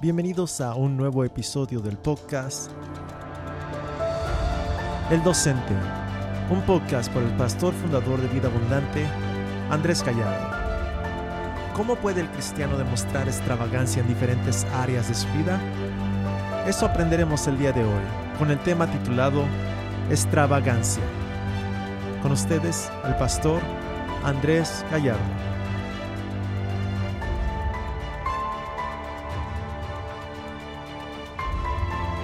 Bienvenidos a un nuevo episodio del podcast El Docente, un podcast por el pastor fundador de Vida Abundante, Andrés Gallardo. ¿Cómo puede el cristiano demostrar extravagancia en diferentes áreas de su vida? Eso aprenderemos el día de hoy con el tema titulado Extravagancia. Con ustedes, el pastor Andrés Gallardo.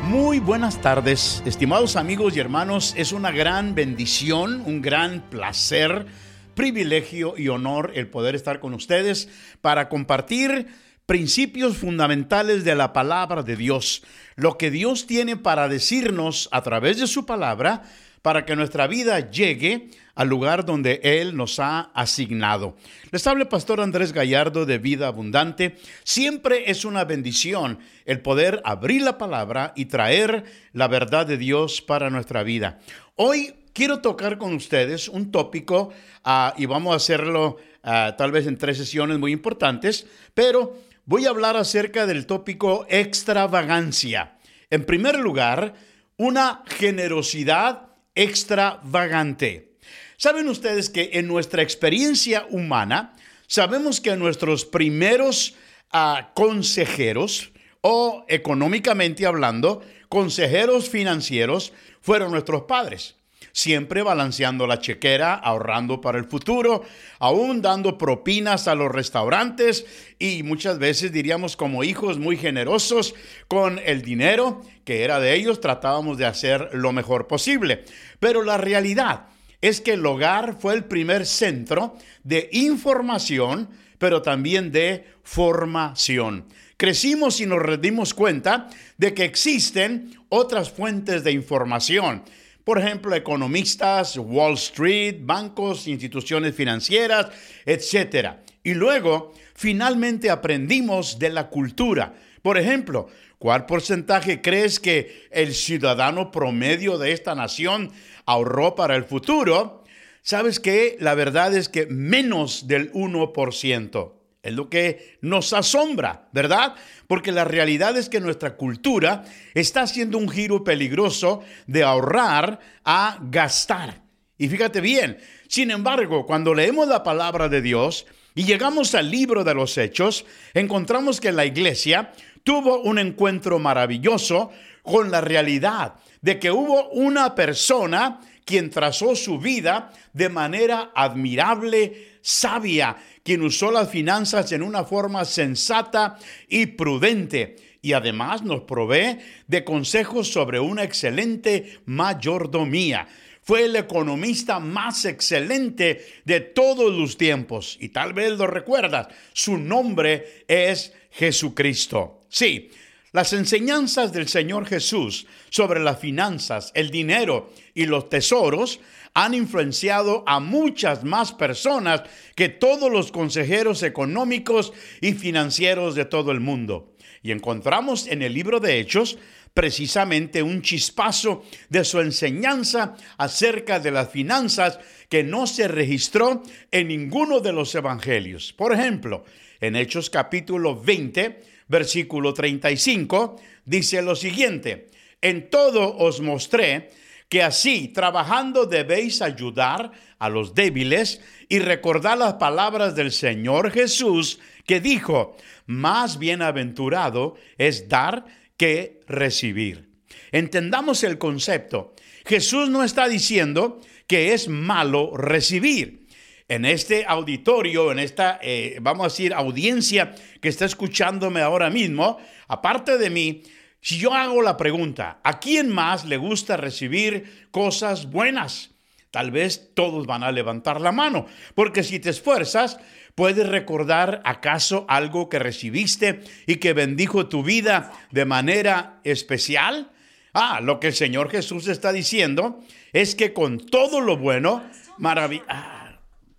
Muy buenas tardes, estimados amigos y hermanos. Es una gran bendición, un gran placer, privilegio y honor el poder estar con ustedes para compartir principios fundamentales de la palabra de Dios, lo que Dios tiene para decirnos a través de su palabra para que nuestra vida llegue al lugar donde Él nos ha asignado. Les habla pastor Andrés Gallardo de Vida Abundante. Siempre es una bendición el poder abrir la palabra y traer la verdad de Dios para nuestra vida. Hoy quiero tocar con ustedes un tópico uh, y vamos a hacerlo uh, tal vez en tres sesiones muy importantes, pero voy a hablar acerca del tópico extravagancia. En primer lugar, una generosidad extravagante. ¿Saben ustedes que en nuestra experiencia humana, sabemos que nuestros primeros uh, consejeros, o económicamente hablando, consejeros financieros, fueron nuestros padres? Siempre balanceando la chequera, ahorrando para el futuro, aún dando propinas a los restaurantes y muchas veces diríamos como hijos muy generosos con el dinero que era de ellos, tratábamos de hacer lo mejor posible. Pero la realidad es que el hogar fue el primer centro de información, pero también de formación. Crecimos y nos dimos cuenta de que existen otras fuentes de información por ejemplo, economistas, Wall Street, bancos, instituciones financieras, etc. Y luego, finalmente aprendimos de la cultura. Por ejemplo, ¿cuál porcentaje crees que el ciudadano promedio de esta nación ahorró para el futuro? ¿Sabes qué? La verdad es que menos del 1%. Es lo que nos asombra, ¿verdad? Porque la realidad es que nuestra cultura está haciendo un giro peligroso de ahorrar a gastar. Y fíjate bien, sin embargo, cuando leemos la palabra de Dios y llegamos al libro de los Hechos, encontramos que la iglesia tuvo un encuentro maravilloso con la realidad de que hubo una persona quien trazó su vida de manera admirable, sabia, quien usó las finanzas en una forma sensata y prudente y además nos provee de consejos sobre una excelente mayordomía. Fue el economista más excelente de todos los tiempos y tal vez lo recuerdas, su nombre es Jesucristo. Sí, las enseñanzas del Señor Jesús sobre las finanzas, el dinero y los tesoros han influenciado a muchas más personas que todos los consejeros económicos y financieros de todo el mundo. Y encontramos en el libro de Hechos precisamente un chispazo de su enseñanza acerca de las finanzas que no se registró en ninguno de los evangelios. Por ejemplo, en Hechos capítulo 20, versículo 35, dice lo siguiente, en todo os mostré que así, trabajando, debéis ayudar a los débiles y recordar las palabras del Señor Jesús que dijo, más bienaventurado es dar que recibir. Entendamos el concepto. Jesús no está diciendo que es malo recibir. En este auditorio, en esta, eh, vamos a decir, audiencia que está escuchándome ahora mismo, aparte de mí, si yo hago la pregunta, ¿a quién más le gusta recibir cosas buenas? Tal vez todos van a levantar la mano, porque si te esfuerzas, puedes recordar acaso algo que recibiste y que bendijo tu vida de manera especial. Ah, lo que el Señor Jesús está diciendo es que con todo lo bueno, ah,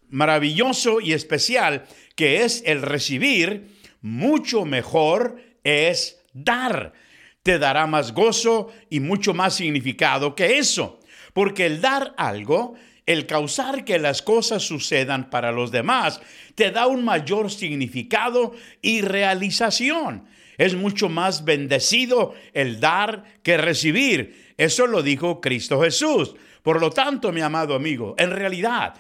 maravilloso y especial que es el recibir, mucho mejor es dar te dará más gozo y mucho más significado que eso. Porque el dar algo, el causar que las cosas sucedan para los demás, te da un mayor significado y realización. Es mucho más bendecido el dar que recibir. Eso lo dijo Cristo Jesús. Por lo tanto, mi amado amigo, en realidad,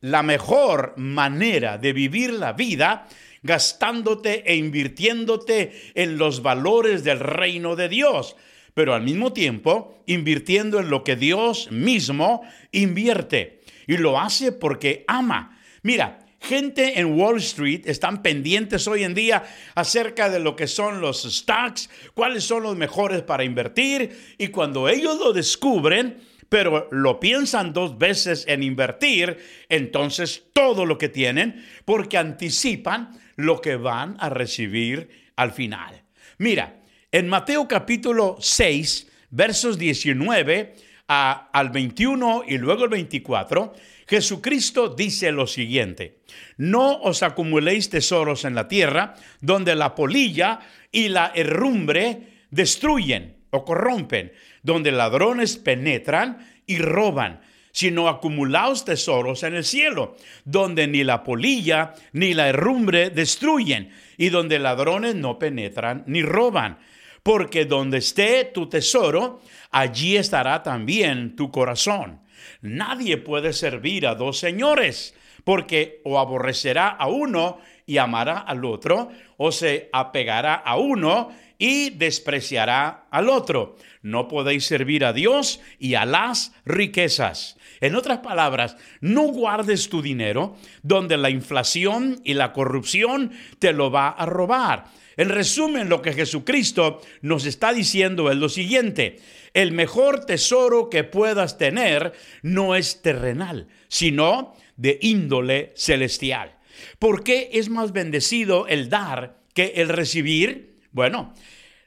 la mejor manera de vivir la vida gastándote e invirtiéndote en los valores del reino de Dios, pero al mismo tiempo invirtiendo en lo que Dios mismo invierte. Y lo hace porque ama. Mira, gente en Wall Street están pendientes hoy en día acerca de lo que son los stocks, cuáles son los mejores para invertir, y cuando ellos lo descubren, pero lo piensan dos veces en invertir, entonces todo lo que tienen, porque anticipan lo que van a recibir al final. Mira, en Mateo capítulo 6, versos 19 al 21 y luego el 24, Jesucristo dice lo siguiente, no os acumuléis tesoros en la tierra, donde la polilla y la herrumbre destruyen o corrompen, donde ladrones penetran y roban, sino acumulaos tesoros en el cielo, donde ni la polilla ni la herrumbre destruyen, y donde ladrones no penetran ni roban. Porque donde esté tu tesoro, allí estará también tu corazón. Nadie puede servir a dos señores, porque o aborrecerá a uno y amará al otro, o se apegará a uno y despreciará al otro. No podéis servir a Dios y a las riquezas. En otras palabras, no guardes tu dinero donde la inflación y la corrupción te lo va a robar. En resumen, lo que Jesucristo nos está diciendo es lo siguiente. El mejor tesoro que puedas tener no es terrenal, sino de índole celestial. ¿Por qué es más bendecido el dar que el recibir? Bueno,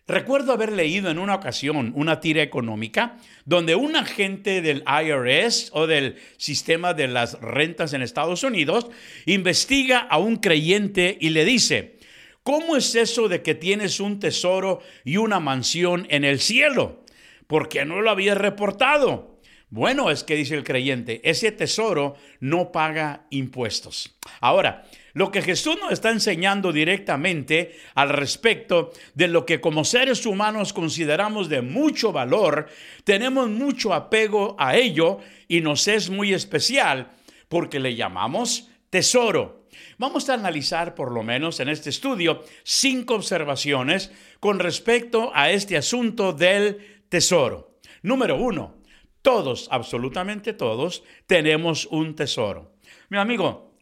Recuerdo haber leído en una ocasión una tira económica donde un agente del IRS o del sistema de las rentas en Estados Unidos investiga a un creyente y le dice, ¿cómo es eso de que tienes un tesoro y una mansión en el cielo? ¿Por qué no lo habías reportado? Bueno, es que dice el creyente, ese tesoro no paga impuestos. Ahora, lo que Jesús nos está enseñando directamente al respecto de lo que como seres humanos consideramos de mucho valor, tenemos mucho apego a ello y nos es muy especial porque le llamamos tesoro. Vamos a analizar por lo menos en este estudio cinco observaciones con respecto a este asunto del tesoro. Número uno, todos, absolutamente todos, tenemos un tesoro. Mi amigo,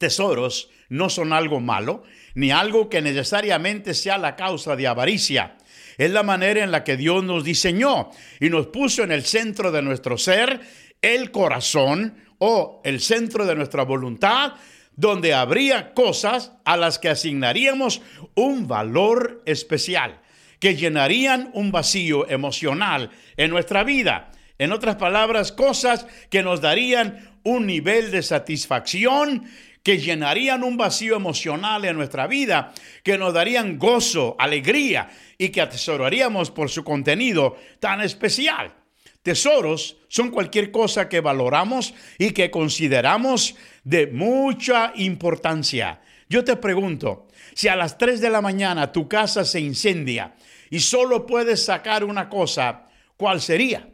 tesoros no son algo malo, ni algo que necesariamente sea la causa de avaricia. Es la manera en la que Dios nos diseñó y nos puso en el centro de nuestro ser, el corazón o el centro de nuestra voluntad, donde habría cosas a las que asignaríamos un valor especial, que llenarían un vacío emocional en nuestra vida. En otras palabras, cosas que nos darían un nivel de satisfacción que llenarían un vacío emocional en nuestra vida, que nos darían gozo, alegría y que atesoraríamos por su contenido tan especial. Tesoros son cualquier cosa que valoramos y que consideramos de mucha importancia. Yo te pregunto, si a las 3 de la mañana tu casa se incendia y solo puedes sacar una cosa, ¿cuál sería?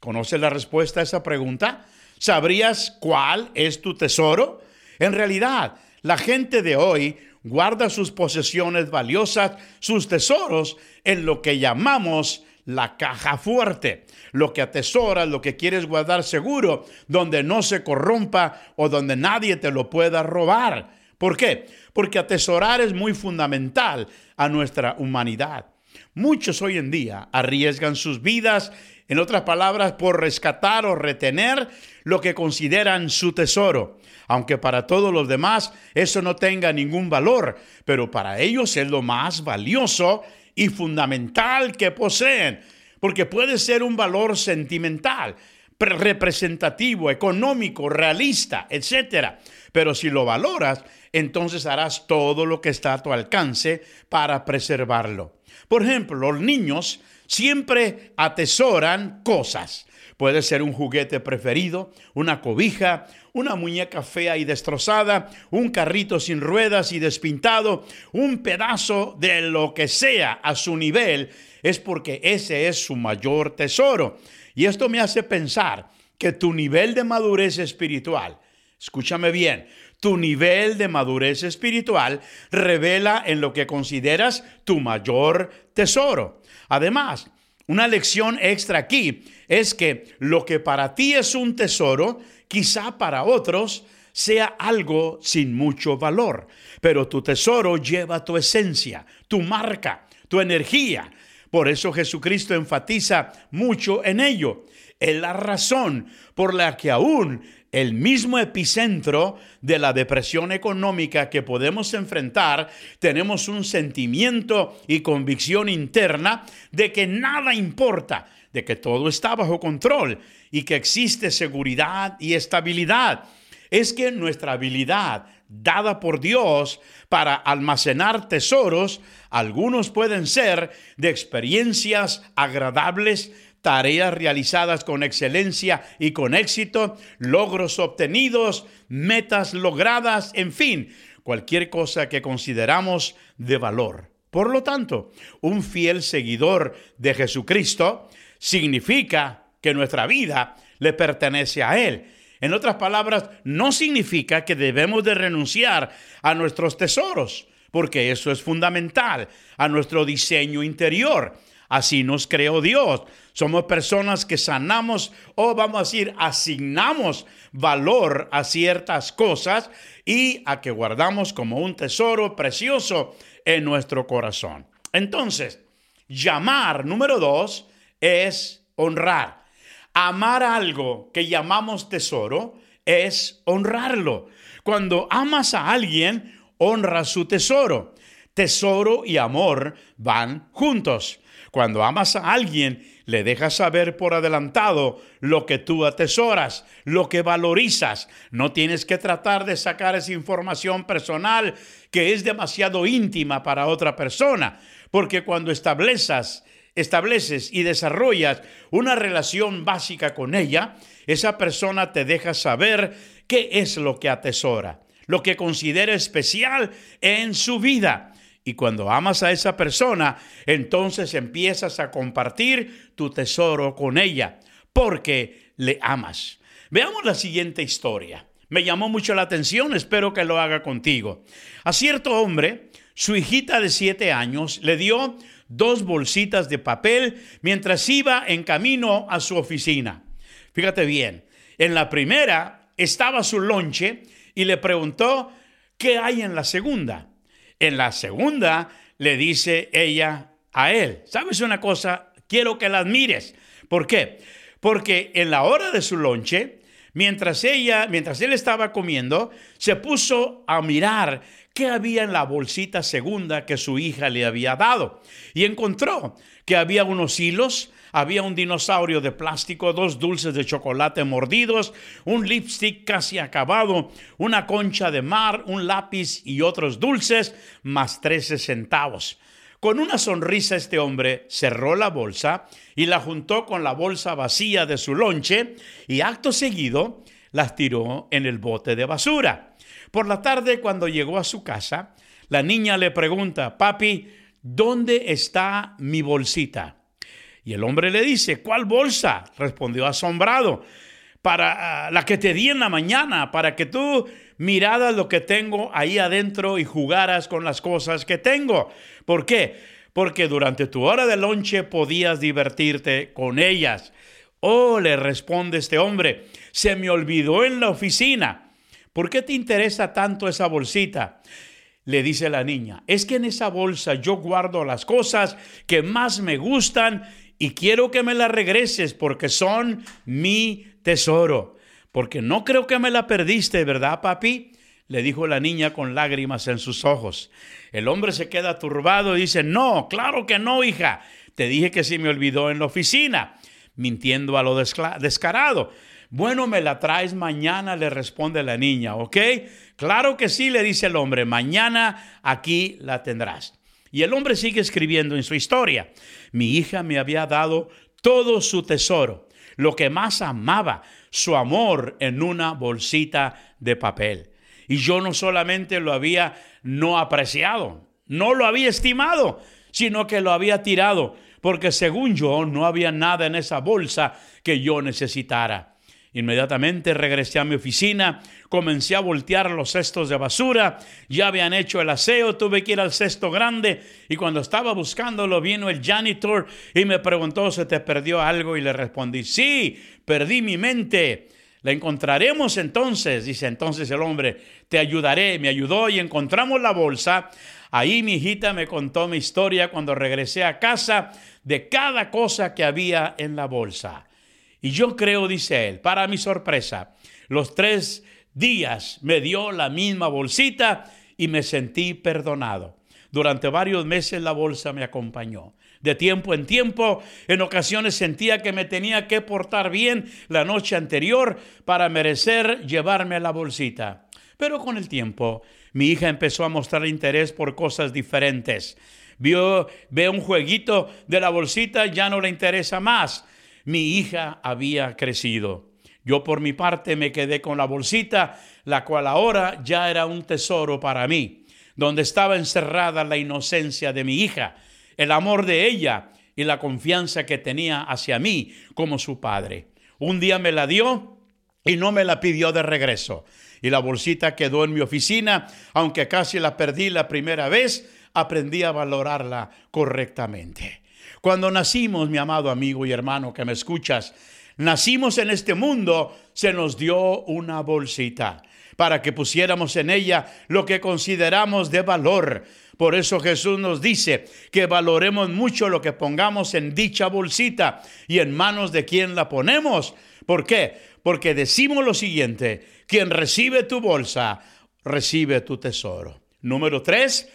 ¿Conoces la respuesta a esa pregunta? ¿Sabrías cuál es tu tesoro? En realidad, la gente de hoy guarda sus posesiones valiosas, sus tesoros, en lo que llamamos la caja fuerte, lo que atesoras, lo que quieres guardar seguro, donde no se corrompa o donde nadie te lo pueda robar. ¿Por qué? Porque atesorar es muy fundamental a nuestra humanidad. Muchos hoy en día arriesgan sus vidas, en otras palabras, por rescatar o retener lo que consideran su tesoro aunque para todos los demás eso no tenga ningún valor, pero para ellos es lo más valioso y fundamental que poseen, porque puede ser un valor sentimental, representativo, económico, realista, etc. Pero si lo valoras, entonces harás todo lo que está a tu alcance para preservarlo. Por ejemplo, los niños siempre atesoran cosas Puede ser un juguete preferido, una cobija, una muñeca fea y destrozada, un carrito sin ruedas y despintado, un pedazo de lo que sea a su nivel, es porque ese es su mayor tesoro. Y esto me hace pensar que tu nivel de madurez espiritual, escúchame bien, tu nivel de madurez espiritual revela en lo que consideras tu mayor tesoro. Además, una lección extra aquí es que lo que para ti es un tesoro, quizá para otros sea algo sin mucho valor, pero tu tesoro lleva tu esencia, tu marca, tu energía. Por eso Jesucristo enfatiza mucho en ello. Es la razón por la que aún el mismo epicentro de la depresión económica que podemos enfrentar, tenemos un sentimiento y convicción interna de que nada importa, de que todo está bajo control y que existe seguridad y estabilidad. Es que nuestra habilidad dada por Dios para almacenar tesoros, algunos pueden ser de experiencias agradables, tareas realizadas con excelencia y con éxito, logros obtenidos, metas logradas, en fin, cualquier cosa que consideramos de valor. Por lo tanto, un fiel seguidor de Jesucristo significa que nuestra vida le pertenece a Él. En otras palabras, no significa que debemos de renunciar a nuestros tesoros, porque eso es fundamental, a nuestro diseño interior. Así nos creó Dios. Somos personas que sanamos o vamos a decir, asignamos valor a ciertas cosas y a que guardamos como un tesoro precioso en nuestro corazón. Entonces, llamar, número dos, es honrar. Amar algo que llamamos tesoro es honrarlo. Cuando amas a alguien, honra su tesoro. Tesoro y amor van juntos. Cuando amas a alguien, le dejas saber por adelantado lo que tú atesoras, lo que valorizas. No tienes que tratar de sacar esa información personal que es demasiado íntima para otra persona, porque cuando estableces estableces y desarrollas una relación básica con ella, esa persona te deja saber qué es lo que atesora, lo que considera especial en su vida. Y cuando amas a esa persona, entonces empiezas a compartir tu tesoro con ella, porque le amas. Veamos la siguiente historia. Me llamó mucho la atención, espero que lo haga contigo. A cierto hombre, su hijita de siete años le dio dos bolsitas de papel mientras iba en camino a su oficina. Fíjate bien, en la primera estaba su lonche y le preguntó qué hay en la segunda. En la segunda le dice ella a él, ¿sabes una cosa? Quiero que la admires. ¿Por qué? Porque en la hora de su lonche, mientras ella, mientras él estaba comiendo, se puso a mirar qué había en la bolsita segunda que su hija le había dado. Y encontró que había unos hilos, había un dinosaurio de plástico, dos dulces de chocolate mordidos, un lipstick casi acabado, una concha de mar, un lápiz y otros dulces, más 13 centavos. Con una sonrisa este hombre cerró la bolsa y la juntó con la bolsa vacía de su lonche y acto seguido las tiró en el bote de basura. Por la tarde, cuando llegó a su casa, la niña le pregunta, papi, ¿dónde está mi bolsita? Y el hombre le dice, ¿cuál bolsa? Respondió asombrado. Para ah, la que te di en la mañana, para que tú miraras lo que tengo ahí adentro y jugaras con las cosas que tengo. ¿Por qué? Porque durante tu hora de lonche podías divertirte con ellas. Oh, le responde este hombre, se me olvidó en la oficina. ¿Por qué te interesa tanto esa bolsita? Le dice la niña, es que en esa bolsa yo guardo las cosas que más me gustan y quiero que me las regreses porque son mi tesoro. Porque no creo que me la perdiste, ¿verdad, papi? Le dijo la niña con lágrimas en sus ojos. El hombre se queda turbado y dice, no, claro que no, hija. Te dije que se me olvidó en la oficina, mintiendo a lo descarado. Bueno, me la traes mañana, le responde la niña, ¿ok? Claro que sí, le dice el hombre, mañana aquí la tendrás. Y el hombre sigue escribiendo en su historia. Mi hija me había dado todo su tesoro, lo que más amaba, su amor en una bolsita de papel. Y yo no solamente lo había no apreciado, no lo había estimado, sino que lo había tirado, porque según yo no había nada en esa bolsa que yo necesitara. Inmediatamente regresé a mi oficina, comencé a voltear los cestos de basura, ya habían hecho el aseo, tuve que ir al cesto grande y cuando estaba buscándolo vino el janitor y me preguntó, ¿se te perdió algo? Y le respondí, sí, perdí mi mente. La encontraremos entonces, dice entonces el hombre, te ayudaré, me ayudó y encontramos la bolsa. Ahí mi hijita me contó mi historia cuando regresé a casa de cada cosa que había en la bolsa. Y yo creo, dice él, para mi sorpresa, los tres días me dio la misma bolsita y me sentí perdonado. Durante varios meses la bolsa me acompañó. De tiempo en tiempo, en ocasiones sentía que me tenía que portar bien la noche anterior para merecer llevarme la bolsita. Pero con el tiempo, mi hija empezó a mostrar interés por cosas diferentes. Vio, ve un jueguito de la bolsita, ya no le interesa más mi hija había crecido. Yo por mi parte me quedé con la bolsita, la cual ahora ya era un tesoro para mí, donde estaba encerrada la inocencia de mi hija, el amor de ella y la confianza que tenía hacia mí como su padre. Un día me la dio y no me la pidió de regreso. Y la bolsita quedó en mi oficina, aunque casi la perdí la primera vez, aprendí a valorarla correctamente. Cuando nacimos, mi amado amigo y hermano que me escuchas, nacimos en este mundo, se nos dio una bolsita para que pusiéramos en ella lo que consideramos de valor. Por eso Jesús nos dice que valoremos mucho lo que pongamos en dicha bolsita y en manos de quien la ponemos. ¿Por qué? Porque decimos lo siguiente, quien recibe tu bolsa, recibe tu tesoro. Número tres,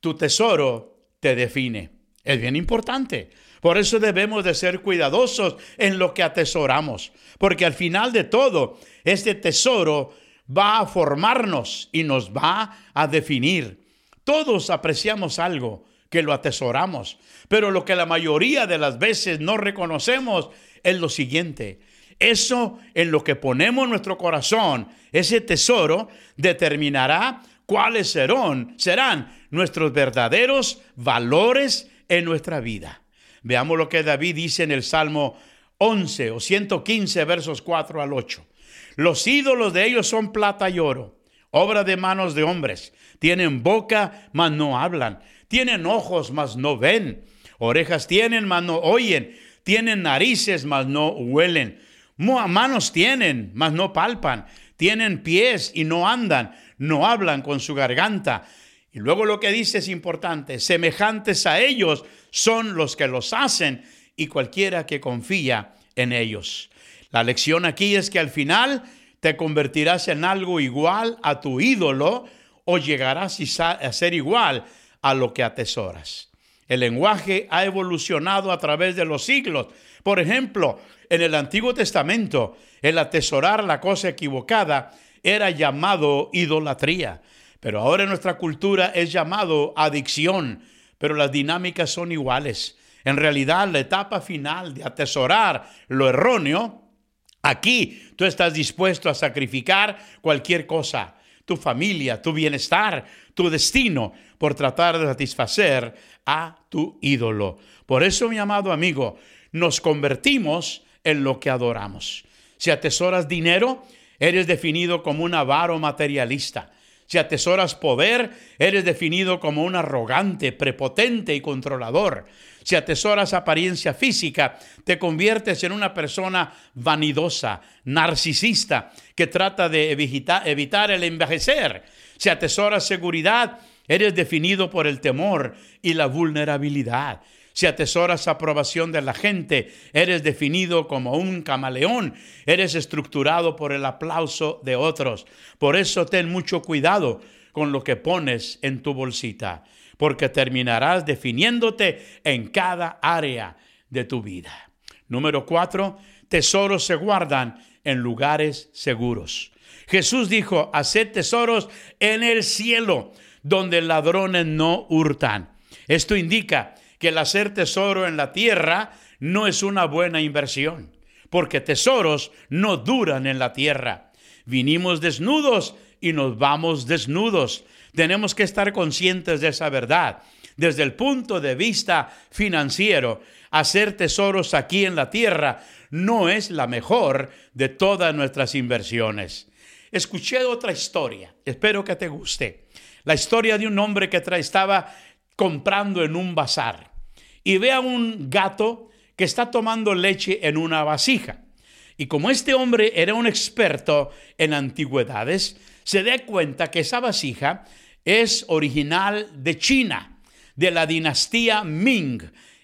tu tesoro te define. Es bien importante. Por eso debemos de ser cuidadosos en lo que atesoramos, porque al final de todo, este tesoro va a formarnos y nos va a definir. Todos apreciamos algo que lo atesoramos, pero lo que la mayoría de las veces no reconocemos es lo siguiente. Eso en lo que ponemos nuestro corazón, ese tesoro, determinará cuáles serán, serán nuestros verdaderos valores en nuestra vida. Veamos lo que David dice en el Salmo 11 o 115 versos 4 al 8. Los ídolos de ellos son plata y oro, obra de manos de hombres. Tienen boca, mas no hablan. Tienen ojos, mas no ven. Orejas tienen, mas no oyen. Tienen narices, mas no huelen. Manos tienen, mas no palpan. Tienen pies y no andan. No hablan con su garganta y luego lo que dice es importante, semejantes a ellos son los que los hacen y cualquiera que confía en ellos. La lección aquí es que al final te convertirás en algo igual a tu ídolo o llegarás a ser igual a lo que atesoras. El lenguaje ha evolucionado a través de los siglos. Por ejemplo, en el Antiguo Testamento, el atesorar la cosa equivocada era llamado idolatría. Pero ahora en nuestra cultura es llamado adicción, pero las dinámicas son iguales. En realidad, la etapa final de atesorar lo erróneo, aquí tú estás dispuesto a sacrificar cualquier cosa, tu familia, tu bienestar, tu destino, por tratar de satisfacer a tu ídolo. Por eso, mi amado amigo, nos convertimos en lo que adoramos. Si atesoras dinero, eres definido como un avaro materialista. Si atesoras poder, eres definido como un arrogante, prepotente y controlador. Si atesoras apariencia física, te conviertes en una persona vanidosa, narcisista, que trata de evitar el envejecer. Si atesoras seguridad, eres definido por el temor y la vulnerabilidad. Si atesoras aprobación de la gente, eres definido como un camaleón, eres estructurado por el aplauso de otros. Por eso ten mucho cuidado con lo que pones en tu bolsita, porque terminarás definiéndote en cada área de tu vida. Número cuatro, tesoros se guardan en lugares seguros. Jesús dijo, haced tesoros en el cielo, donde ladrones no hurtan. Esto indica que el hacer tesoro en la tierra no es una buena inversión. porque tesoros no duran en la tierra. Vinimos desnudos y nos vamos desnudos. Tenemos que estar conscientes de esa verdad. Desde el punto de vista financiero, hacer tesoros aquí en la tierra no es la mejor de todas nuestras inversiones. Escuché otra historia, espero que te guste. La historia de un hombre que estaba comprando en un bazar y ve a un gato que está tomando leche en una vasija. Y como este hombre era un experto en antigüedades, se da cuenta que esa vasija es original de China, de la dinastía Ming,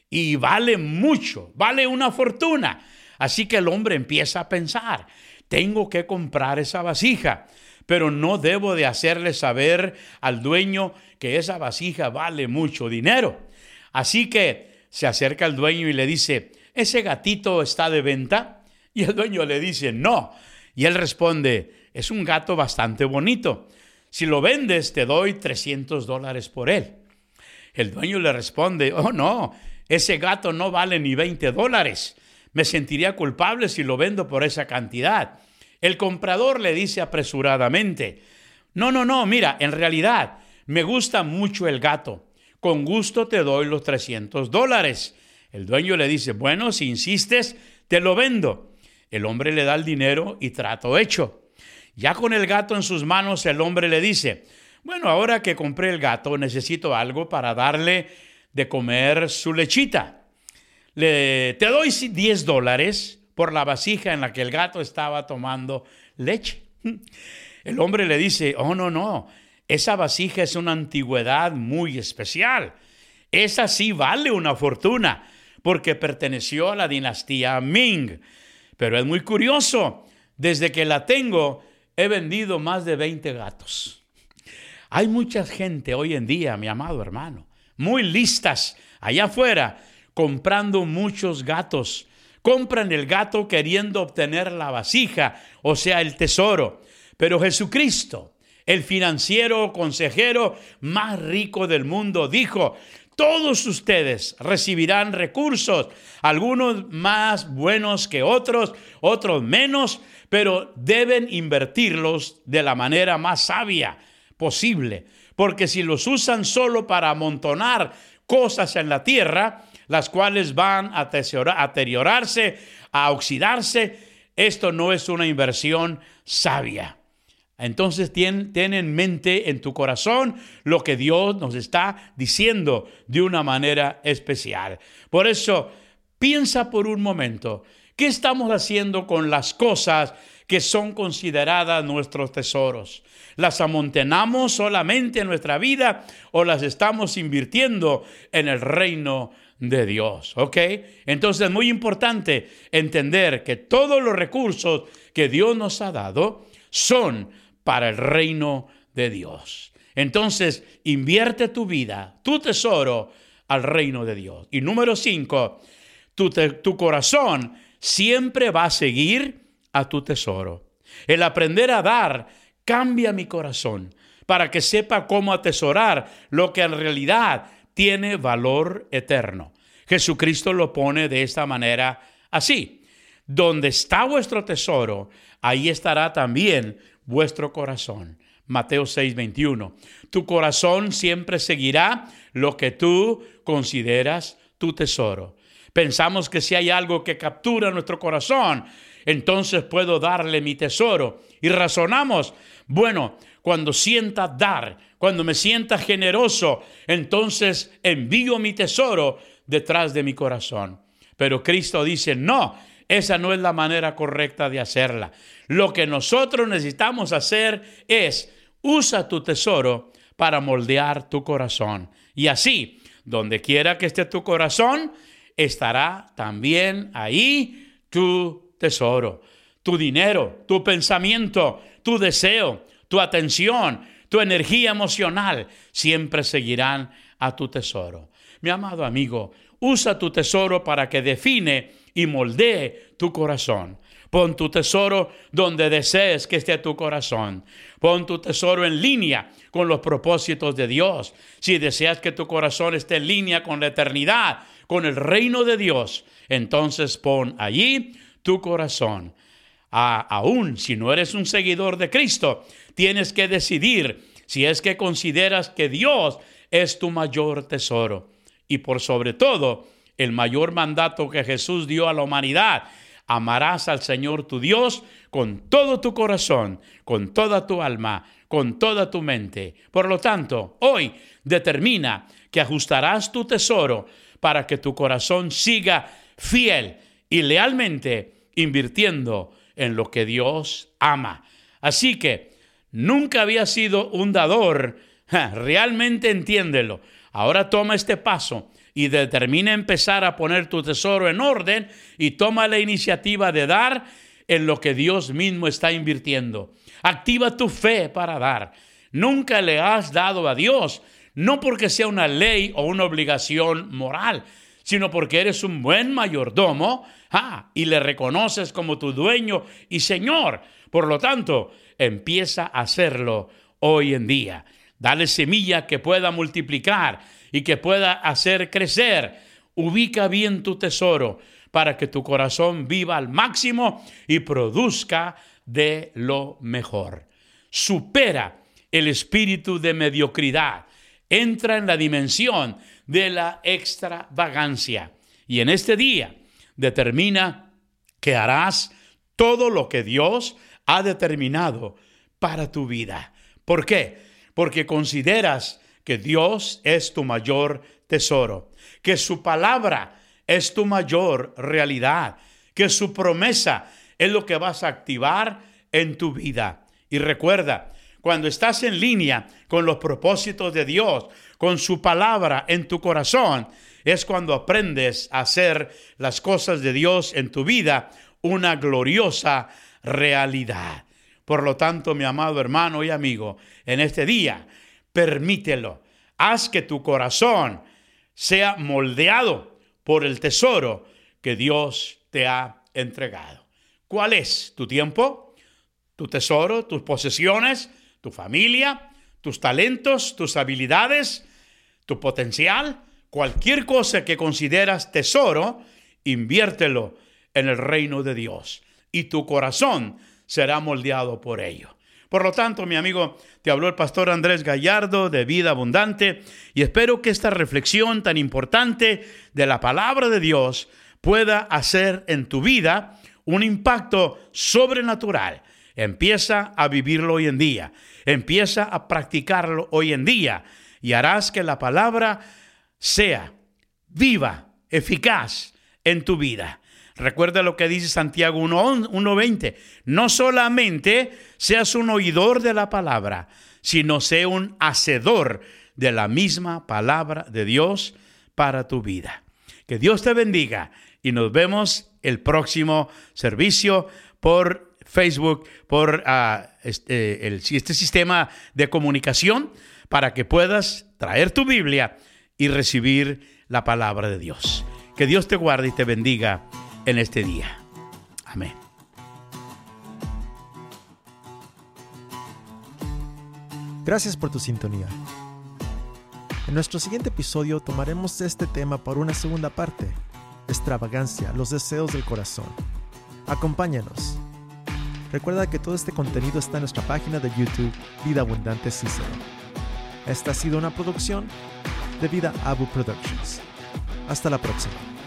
y vale mucho, vale una fortuna. Así que el hombre empieza a pensar, tengo que comprar esa vasija, pero no debo de hacerle saber al dueño que esa vasija vale mucho dinero. Así que se acerca al dueño y le dice, ¿ese gatito está de venta? Y el dueño le dice, no. Y él responde, es un gato bastante bonito. Si lo vendes, te doy 300 dólares por él. El dueño le responde, oh no, ese gato no vale ni 20 dólares. Me sentiría culpable si lo vendo por esa cantidad. El comprador le dice apresuradamente, no, no, no, mira, en realidad me gusta mucho el gato. Con gusto te doy los 300 dólares. El dueño le dice, bueno, si insistes, te lo vendo. El hombre le da el dinero y trato hecho. Ya con el gato en sus manos, el hombre le dice, bueno, ahora que compré el gato, necesito algo para darle de comer su lechita. Le, te doy 10 dólares por la vasija en la que el gato estaba tomando leche. El hombre le dice, oh, no, no, esa vasija es una antigüedad muy especial. Esa sí vale una fortuna porque perteneció a la dinastía Ming. Pero es muy curioso, desde que la tengo he vendido más de 20 gatos. Hay mucha gente hoy en día, mi amado hermano, muy listas allá afuera comprando muchos gatos. Compran el gato queriendo obtener la vasija, o sea, el tesoro. Pero Jesucristo, el financiero consejero más rico del mundo, dijo, todos ustedes recibirán recursos, algunos más buenos que otros, otros menos, pero deben invertirlos de la manera más sabia posible, porque si los usan solo para amontonar cosas en la tierra, las cuales van a deteriorarse, a oxidarse, esto no es una inversión sabia. Entonces ten, en mente en tu corazón lo que Dios nos está diciendo de una manera especial. Por eso, piensa por un momento, ¿qué estamos haciendo con las cosas que son consideradas nuestros tesoros? ¿Las amontenamos solamente en nuestra vida o las estamos invirtiendo en el reino de Dios? ¿Ok? Entonces es muy importante entender que todos los recursos que Dios nos ha dado son para el reino de Dios. Entonces, invierte tu vida, tu tesoro al reino de Dios. Y número cinco, tu, corazón siempre va a seguir a tu tesoro. El aprender a dar cambia mi corazón para que sepa cómo atesorar lo que en realidad tiene valor eterno. Jesucristo lo pone de esta manera así. Donde está vuestro tesoro, ahí estará también vuestro corazón. Mateo 6:21. Tu corazón siempre seguirá lo que tú consideras tu tesoro. Pensamos que si hay algo que captura nuestro corazón, entonces puedo darle mi tesoro. Y razonamos, bueno, cuando sienta dar, cuando me sienta generoso, entonces envío mi tesoro detrás de mi corazón. Pero Cristo dice, no, esa no es la manera correcta de hacerla. Lo que nosotros necesitamos hacer es usa tu tesoro para moldear tu corazón. Y así, donde quiera que esté tu corazón, estará también ahí tu tesoro, tu dinero, tu pensamiento, tu deseo, tu atención, tu energía emocional, siempre seguirán a tu tesoro. Mi amado amigo, usa tu tesoro para que define y moldee tu corazón. Pon tu tesoro donde desees que esté tu corazón. Pon tu tesoro en línea con los propósitos de Dios. Si deseas que tu corazón esté en línea con la eternidad, con el reino de Dios, entonces pon allí tu corazón. aún si no eres un seguidor de Cristo, tienes que decidir si es que consideras que Dios es tu mayor tesoro. Y por sobre todo, el mayor mandato que Jesús dio a la humanidad, amarás al Señor tu Dios con todo tu corazón, con toda tu alma, con toda tu mente. Por lo tanto, hoy determina que ajustarás tu tesoro para que tu corazón siga fiel y lealmente invirtiendo en lo que Dios ama. Así que nunca había sido un dador, realmente entiéndelo. Ahora toma este paso y determina empezar a poner tu tesoro en orden y toma la iniciativa de dar en lo que Dios mismo está invirtiendo. Activa tu fe para dar. Nunca le has dado a Dios, no porque sea una ley o una obligación moral, sino porque eres un buen mayordomo ah, y le reconoces como tu dueño y Señor. Por lo tanto, empieza a hacerlo hoy en día. Dale semilla que pueda multiplicar y que pueda hacer crecer. Ubica bien tu tesoro para que tu corazón viva al máximo y produzca de lo mejor. Supera el espíritu de mediocridad. Entra en la dimensión de la extravagancia. Y en este día determina que harás todo lo que Dios ha determinado para tu vida. ¿Por qué? Porque consideras que Dios es tu mayor tesoro, que su palabra es tu mayor realidad, que su promesa es lo que vas a activar en tu vida. Y recuerda, cuando estás en línea con los propósitos de Dios, con su palabra en tu corazón, es cuando aprendes a hacer las cosas de Dios en tu vida una gloriosa realidad. Por lo tanto, mi amado hermano y amigo, en este día, permítelo. Haz que tu corazón sea moldeado por el tesoro que Dios te ha entregado. ¿Cuál es tu tiempo, tu tesoro, tus posesiones, tu familia, tus talentos, tus habilidades, tu potencial? Cualquier cosa que consideras tesoro, inviértelo en el reino de Dios y tu corazón será moldeado por ello. Por lo tanto, mi amigo, te habló el pastor Andrés Gallardo de Vida Abundante y espero que esta reflexión tan importante de la palabra de Dios pueda hacer en tu vida un impacto sobrenatural. Empieza a vivirlo hoy en día, empieza a practicarlo hoy en día y harás que la palabra sea viva, eficaz en tu vida. Recuerda lo que dice Santiago 1.20. No solamente seas un oidor de la palabra, sino sea un hacedor de la misma palabra de Dios para tu vida. Que Dios te bendiga y nos vemos el próximo servicio por Facebook, por uh, este, este sistema de comunicación, para que puedas traer tu Biblia y recibir la palabra de Dios. Que Dios te guarde y te bendiga en este día. Amén. Gracias por tu sintonía. En nuestro siguiente episodio tomaremos este tema por una segunda parte, extravagancia, los deseos del corazón. Acompáñanos. Recuerda que todo este contenido está en nuestra página de YouTube Vida Abundante Cicero. Esta ha sido una producción de Vida Abu Productions. Hasta la próxima.